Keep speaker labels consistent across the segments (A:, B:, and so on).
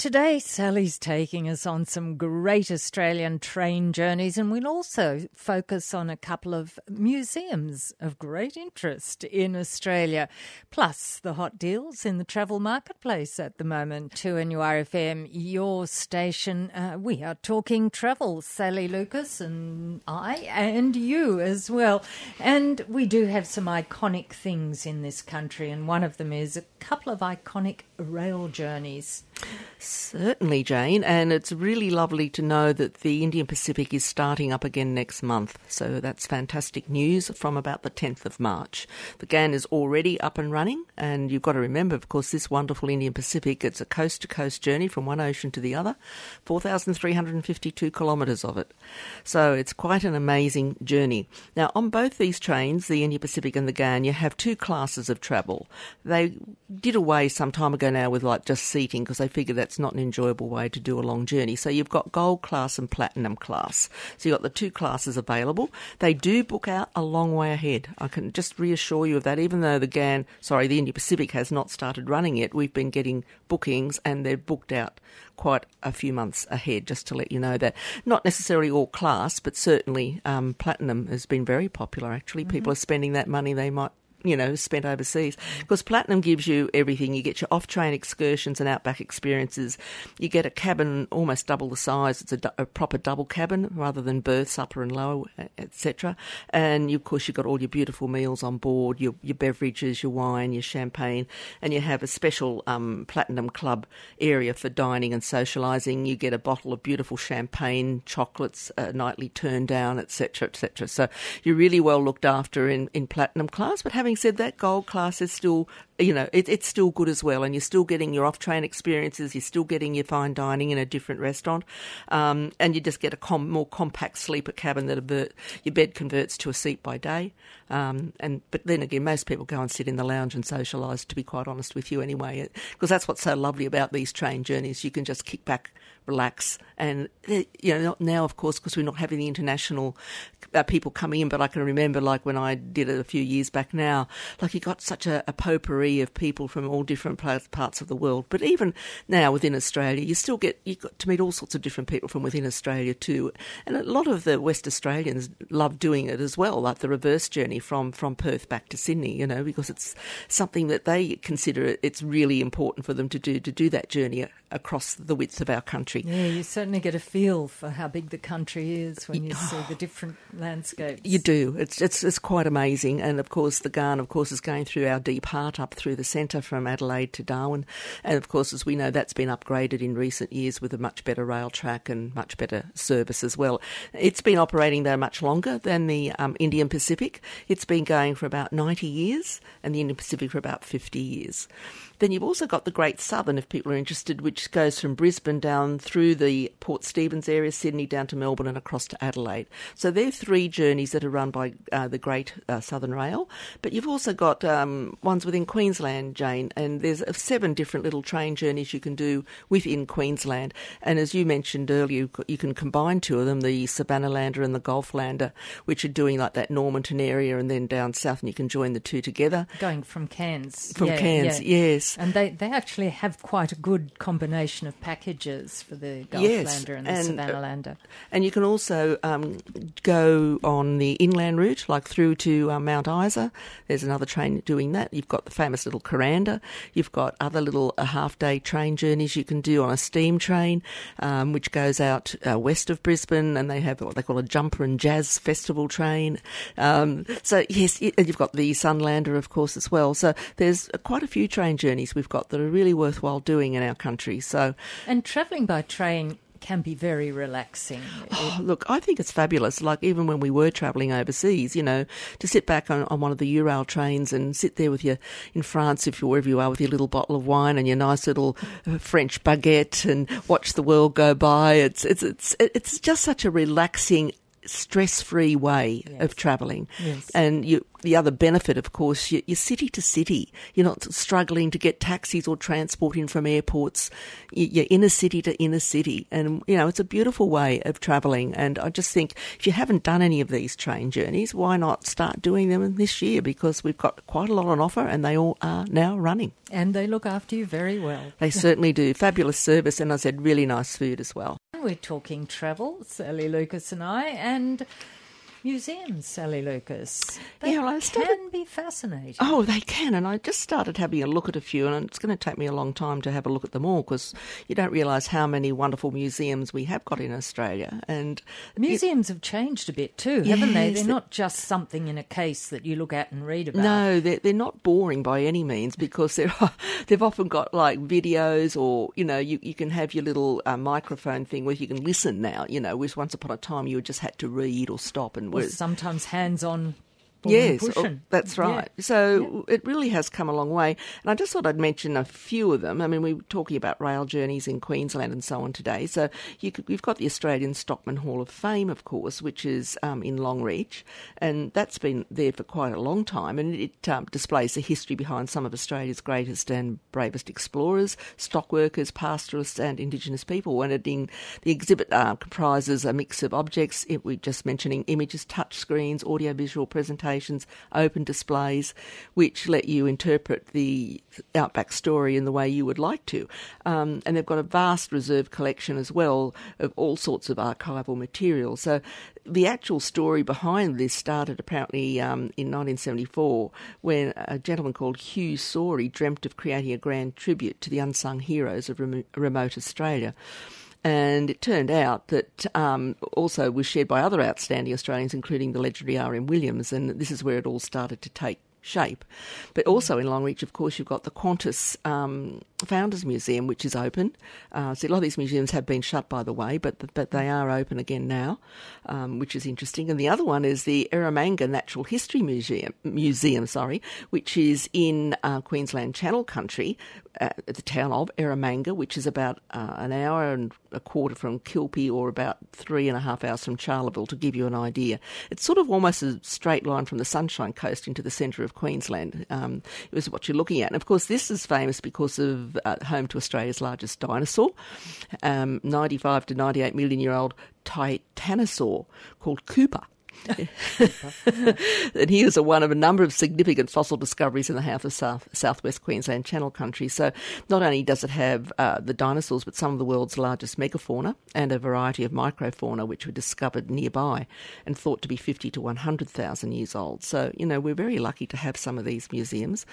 A: today, Sally's taking us on some great Australian train journeys, and we'll also focus on a couple of museums of great interest in Australia, plus the hot deals in the travel marketplace at the moment. 2NURFM, your station, uh, we are talking travel. Sally Lucas and I, and you as well. And we do have some iconic things in this country, and one of them is a couple of iconic rail journeys.
B: Certainly, Jane, and it's really lovely to know that the Indian Pacific is starting up again next month. So that's fantastic news from about the 10th of March. The Ghan is already up and running, and you've got to remember, of course, this wonderful Indian Pacific, it's a coast to coast journey from one ocean to the other, 4,352 kilometres of it. So it's quite an amazing journey. Now, on both these trains, the Indian Pacific and the Ghan, you have two classes of travel. They did away some time ago now with like just seating because they figured that's not an enjoyable way to do a long journey. So you've got gold class and platinum class. So you've got the two classes available. They do book out a long way ahead. I can just reassure you of that. Even though the Ghan, sorry, the Indian Pacific has not started running yet, we've been getting bookings and they're booked out quite a few months ahead, just to let you know that. Not necessarily all class, but certainly um, platinum has been very popular actually. Mm-hmm. People are spending that money they might you know, spent overseas. Because Platinum gives you everything. You get your off train excursions and outback experiences. You get a cabin almost double the size. It's a, a proper double cabin rather than berths, upper and lower, etc. And you, of course, you've got all your beautiful meals on board, your, your beverages, your wine, your champagne, and you have a special um, Platinum Club area for dining and socialising. You get a bottle of beautiful champagne, chocolates, a nightly turn down, etc., etc. So you're really well looked after in, in Platinum class, but having having said that, gold class is still, you know, it, it's still good as well, and you're still getting your off-train experiences. You're still getting your fine dining in a different restaurant, um, and you just get a com- more compact sleeper cabin that a, your bed converts to a seat by day. Um, and but then again, most people go and sit in the lounge and socialise. To be quite honest with you, anyway, because that's what's so lovely about these train journeys. You can just kick back relax. And you know, now of course, because we're not having the international uh, people coming in, but I can remember like when I did it a few years back now, like you got such a, a potpourri of people from all different parts of the world. But even now within Australia, you still get you got to meet all sorts of different people from within Australia too. And a lot of the West Australians love doing it as well, like the reverse journey from from Perth back to Sydney. You know, because it's something that they consider it's really important for them to do to do that journey across the width of our country.
A: Yeah, you certainly get a feel for how big the country is when you see the different landscapes.
B: You do. It's it's it's quite amazing. And of course, the Ghan, of course, is going through our deep heart up through the centre from Adelaide to Darwin. And of course, as we know, that's been upgraded in recent years with a much better rail track and much better service as well. It's been operating there much longer than the um, Indian Pacific. It's been going for about 90 years, and the Indian Pacific for about 50 years. Then you've also got the Great Southern, if people are interested, which goes from Brisbane down through the Port Stephens area, Sydney down to Melbourne and across to Adelaide. So they're three journeys that are run by uh, the Great uh, Southern Rail. But you've also got um, ones within Queensland, Jane, and there's uh, seven different little train journeys you can do within Queensland. And as you mentioned earlier, you can combine two of them, the Savannahlander and the Gulflander, which are doing like that Normanton area and then down south, and you can join the two together.
A: Going from Cairns.
B: From
A: yeah,
B: Cairns,
A: yeah.
B: yes.
A: And they, they actually have quite a good combination of packages for the Gulflander yes, and the and, Savannah
B: And you can also um, go on the inland route, like through to uh, Mount Isa. There's another train doing that. You've got the famous little Kuranda. You've got other little uh, half day train journeys you can do on a steam train, um, which goes out uh, west of Brisbane, and they have what they call a jumper and jazz festival train. Um, so, yes, and you've got the Sunlander, of course, as well. So, there's quite a few train journeys journeys we've got that are really worthwhile doing in our country. So,
A: and travelling by train can be very relaxing.
B: Oh, look, I think it's fabulous. Like even when we were travelling overseas, you know, to sit back on, on one of the Eurail trains and sit there with your in France, if you're wherever you are, with your little bottle of wine and your nice little uh, French baguette and watch the world go by. It's it's it's it's just such a relaxing stress free way
A: Yes.
B: of travelling.
A: Yes.
B: And you, the other benefit, of course, you, you're city to city. You're not struggling to get taxis or transport in from airports. You- You're inner city to inner city. And, you know, it's a beautiful way of travelling. And I just think if you haven't done any of these train journeys, why not start doing them this year? Because we've got quite a lot on offer and they all are now running.
A: And they look after you very well.
B: They certainly do. Fabulous service. And I said, really nice food as well.
A: We're talking travel, Sally Lucas and I, and museums, Sally Lucas. They
B: Yeah, well, I started-
A: can be fascinating.
B: Oh, they can. And I just started having a look at a few, and it's going to take me a long time to have a look at them all because you don't realise how many wonderful museums we have got in Australia. And
A: Museums have changed a bit too, haven't they? They're not just something in a case that you look at and read about.
B: no, they're, they're not boring by any means because they're, they've often got like videos or, you know, you, you can have your little uh, microphone thing where you can listen now, you know, whereas once upon a time you just had to read or stop and Whereas-
A: sometimes hands on.
B: Yes, oh, that's
A: Yeah.
B: right. So it really has come a long way. And I just thought I'd mention a few of them. I mean, we were talking about rail journeys in Queensland and so on today. So you could, you've got the Australian Stockman Hall of Fame, of course, which is um, in Longreach. And that's been there for quite a long time. And it um, displays the history behind some of Australia's greatest and bravest explorers, stock workers, pastoralists, and Indigenous people. And it in, the exhibit uh, comprises a mix of objects. It, we're just mentioning images, touch screens, audiovisual presentations, open displays, which let you interpret the outback story in the way you would like to. Um, and they've got a vast reserve collection as well of all sorts of archival material. So the actual story behind this started apparently um, in 1974 when a gentleman called Hugh Sawrey dreamt of creating a grand tribute to the unsung heroes of remo- remote Australia. And it turned out that um, also was shared by other outstanding Australians, including the legendary R.M. Williams, and this is where it all started to take shape. But also in Longreach, of course, you've got the Qantas um, Founders Museum, which is open. Uh, so a lot of these museums have been shut, by the way, but but they are open again now, um, which is interesting. And the other one is the Eromanga Natural History Museum, museum, sorry, which is in uh, Queensland Channel Country, uh, at the town of Eromanga, which is about uh, an hour and a quarter from Quilpie, or about three and a half hours from Charleville, to give you an idea. It's sort of almost a straight line from the Sunshine Coast into the centre of Queensland. Um, it was what you're looking at, and of course, this is famous because of uh, home to Australia's largest dinosaur, um, 95 to 98 million year old titanosaur called Cooper. And he is a one of a number of significant fossil discoveries in the half of South Southwest Queensland Channel Country. So not only does it have uh, the dinosaurs, but some of the world's largest megafauna and a variety of microfauna which were discovered nearby and thought to be 50 to 100,000 years old. So you know we're very lucky to have some of these museums.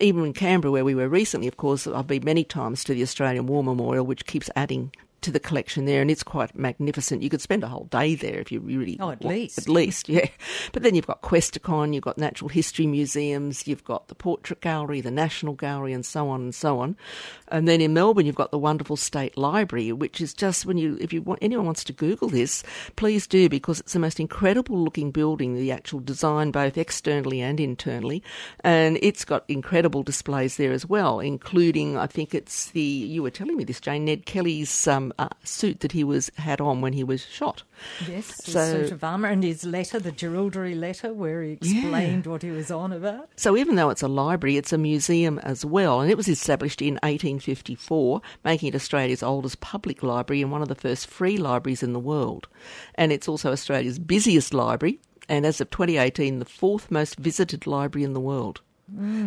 B: Even in Canberra, where we were recently, of course, I've been many times to the Australian War Memorial, which keeps adding to the collection there, and it's quite magnificent. You could spend a whole day there if you really
A: Oh, at
B: want-
A: least.
B: at least, yeah. But then you've got Questacon, you've got natural history museums, you've got the Portrait Gallery, the National Gallery, and so on and so on. And then in Melbourne, you've got the wonderful State Library, which is just when you, if you want, anyone wants to Google this, please do because it's the most incredible looking building. The actual design, both externally and internally, and it's got incredible displays there as well, including I think it's the you were telling me this, Jane Ned Kelly's um, uh, suit that he was had on when he was shot.
A: Yes,
B: So-
A: suit of armour and his letter, the Jerilderie letter, where he explained what he was on about.
B: So even though it's a library, it's a museum as well, and it was established in 1854, making it Australia's oldest public library and one of the first free libraries in the world. And it's also Australia's busiest library, and as of 2018, the fourth most visited library in the world.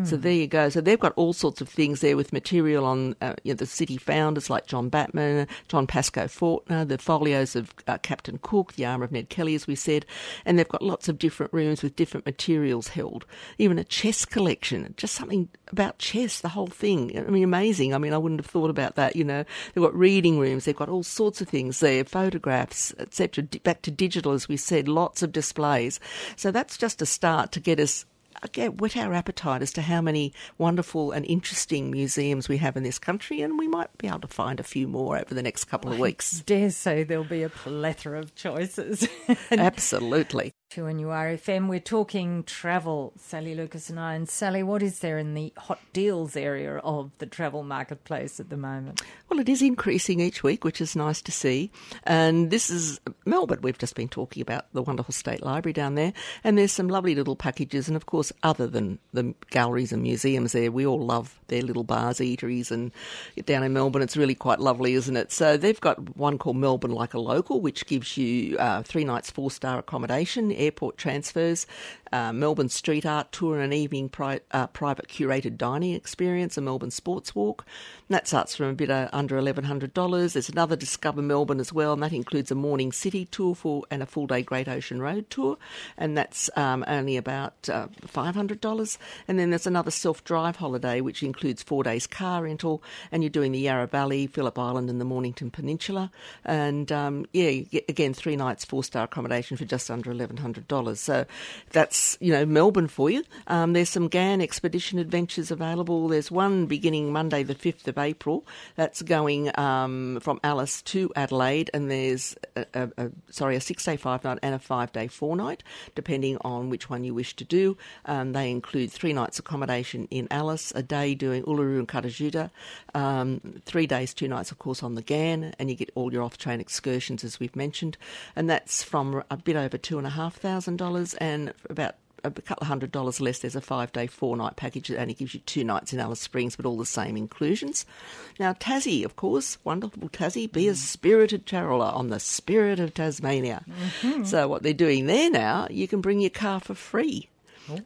B: So there you go. So they've got all sorts of things there with material on uh, you know, the city founders like John Batman, John Pascoe Fawkner, the folios of uh, Captain Cook, the armour of Ned Kelly, as we said, and they've got lots of different rooms with different materials held. Even a chess collection, just something about chess, the whole thing. I mean, amazing. I mean, I wouldn't have thought about that. You know, they've got reading rooms, they've got all sorts of things there, photographs, etc. Back to digital, as we said, lots of displays. So that's just a start to get us again, whet our appetite as to how many wonderful and interesting museums we have in this country, and we might be able to find a few more over the next couple of weeks.
A: Dare say there'll be a plethora of choices.
B: Absolutely.
A: To and you are FM. We're talking travel, Sally Lucas and I. And Sally, what is there in the hot deals area of the travel marketplace at the moment?
B: Well, it is increasing each week, which is nice to see. And this is Melbourne. We've just been talking about the wonderful State Library down there. And there's some lovely little packages. And of course, other than the galleries and museums there, we all love their little bars, eateries. And down in Melbourne, it's really quite lovely, isn't it? So they've got one called Melbourne Like a Local, which gives you uh, three nights, four star accommodation airport transfers, uh, Melbourne street art tour, and an evening pri- uh, private curated dining experience, a Melbourne sports walk. And that starts from a bit under $1,100. There's another Discover Melbourne as well, and that includes a morning city tour for and a full day Great Ocean Road tour, and that's um, only about uh, $500. And then there's another self drive holiday, which includes four days car rental, and you're doing the Yarra Valley, Phillip Island, and the Mornington Peninsula. And um, yeah, again, three nights, four star accommodation for just under $1,100. So that's, you know, Melbourne for you. Um, there's some Ghan expedition adventures available. There's one beginning Monday, the 5th of April. That's going um, from Alice to Adelaide, and there's a, a, a sorry a six day five night and a five day four night, depending on which one you wish to do. Um, they include three nights accommodation in Alice, a day doing Uluru and Kata Tjuta, um, three days, two nights, of course, on the Ghan, and you get all your off train excursions as we've mentioned, and that's from a bit over two and a half thousand dollars and about a couple of hundred dollars less. There's a five day, four night package that only gives you two nights in Alice Springs, but all the same inclusions. Now, Tassie, of course, wonderful Tassie, be a mm. spirited traveller on the Spirit of Tasmania. Mm-hmm. So, what they're doing there now, you can bring your car for free.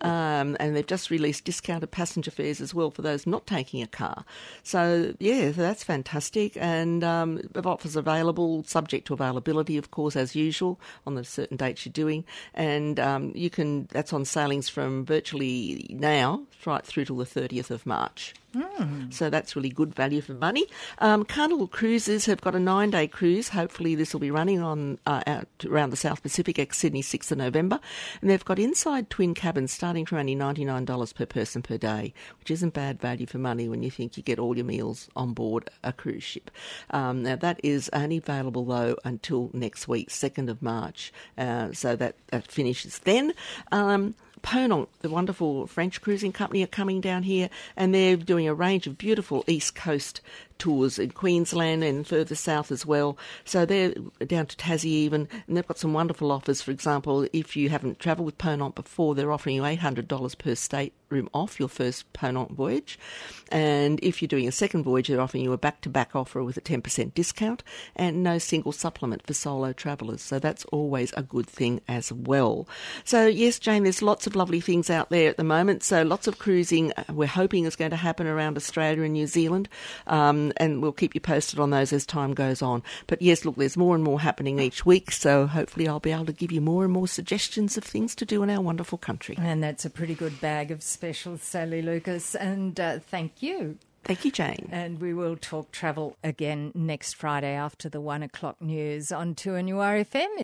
B: Um, and they've just released discounted passenger fares as well for those not taking a car. So, yeah, that's fantastic. And um, offers available, subject to availability, of course, as usual, on the certain dates you're doing. And um, you can, that's on sailings from virtually now right through till the 30th of March. Mm. So that's really good value for money. Um, Carnival Cruises have got a nine day cruise. Hopefully, this will be running on uh, out around the South Pacific ex Sydney, 6th of November. And they've got inside twin cabins starting from only $99 per person per day, which isn't bad value for money when you think you get all your meals on board a cruise ship. Um, now, that is only available though until next week, 2nd of March. Uh, so that, that finishes then. Um, Ponant, the wonderful French cruising company, are coming down here and they're doing a range of beautiful East Coast tours in Queensland and further south as well. So they're down to Tassie even, and they've got some wonderful offers. For example, if you haven't travelled with Ponant before, they're offering you $800 per state room off your first Ponant voyage. And if you're doing a second voyage, they're offering you a back to back offer with a 10% discount and no single supplement for solo travellers. So that's always a good thing as well. So, yes, Jane, there's lots of lovely things out there at the moment. So, lots of cruising uh, we're hoping is going to happen around Australia and New Zealand. Um, and we'll keep you posted on those as time goes on. But yes, look, there's more and more happening each week, so hopefully I'll be able to give you more and more suggestions of things to do in our wonderful country.
A: And that's a pretty good bag of specials, Sally Lucas, and uh, thank you.
B: Thank you, Jane.
A: And we will talk travel again next Friday after the one o'clock news on 2 RFM.